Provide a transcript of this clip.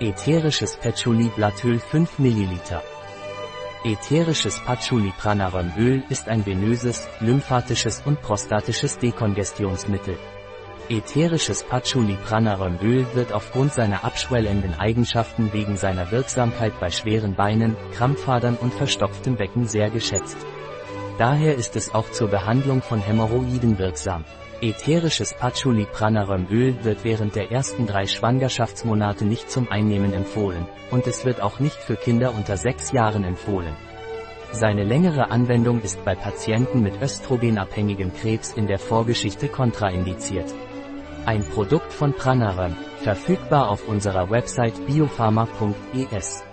Ätherisches Patchouli-Blattöl 5 ml. Ätherisches Patchouli-Pranarömöl ist ein venöses, lymphatisches und prostatisches Dekongestionsmittel. Ätherisches Patchouli-Pranarömöl wird aufgrund seiner abschwellenden Eigenschaften wegen seiner Wirksamkeit bei schweren Beinen, Krampfadern und verstopftem Becken sehr geschätzt. Daher ist es auch zur Behandlung von Hämorrhoiden wirksam. Ätherisches Patchouli-Pranarömöl wird während der ersten drei Schwangerschaftsmonate nicht zum Einnehmen empfohlen, und es wird auch nicht für Kinder unter sechs Jahren empfohlen. Seine längere Anwendung ist bei Patienten mit östrogenabhängigem Krebs in der Vorgeschichte kontraindiziert. Ein Produkt von Pranarum, verfügbar auf unserer Website biopharma.es.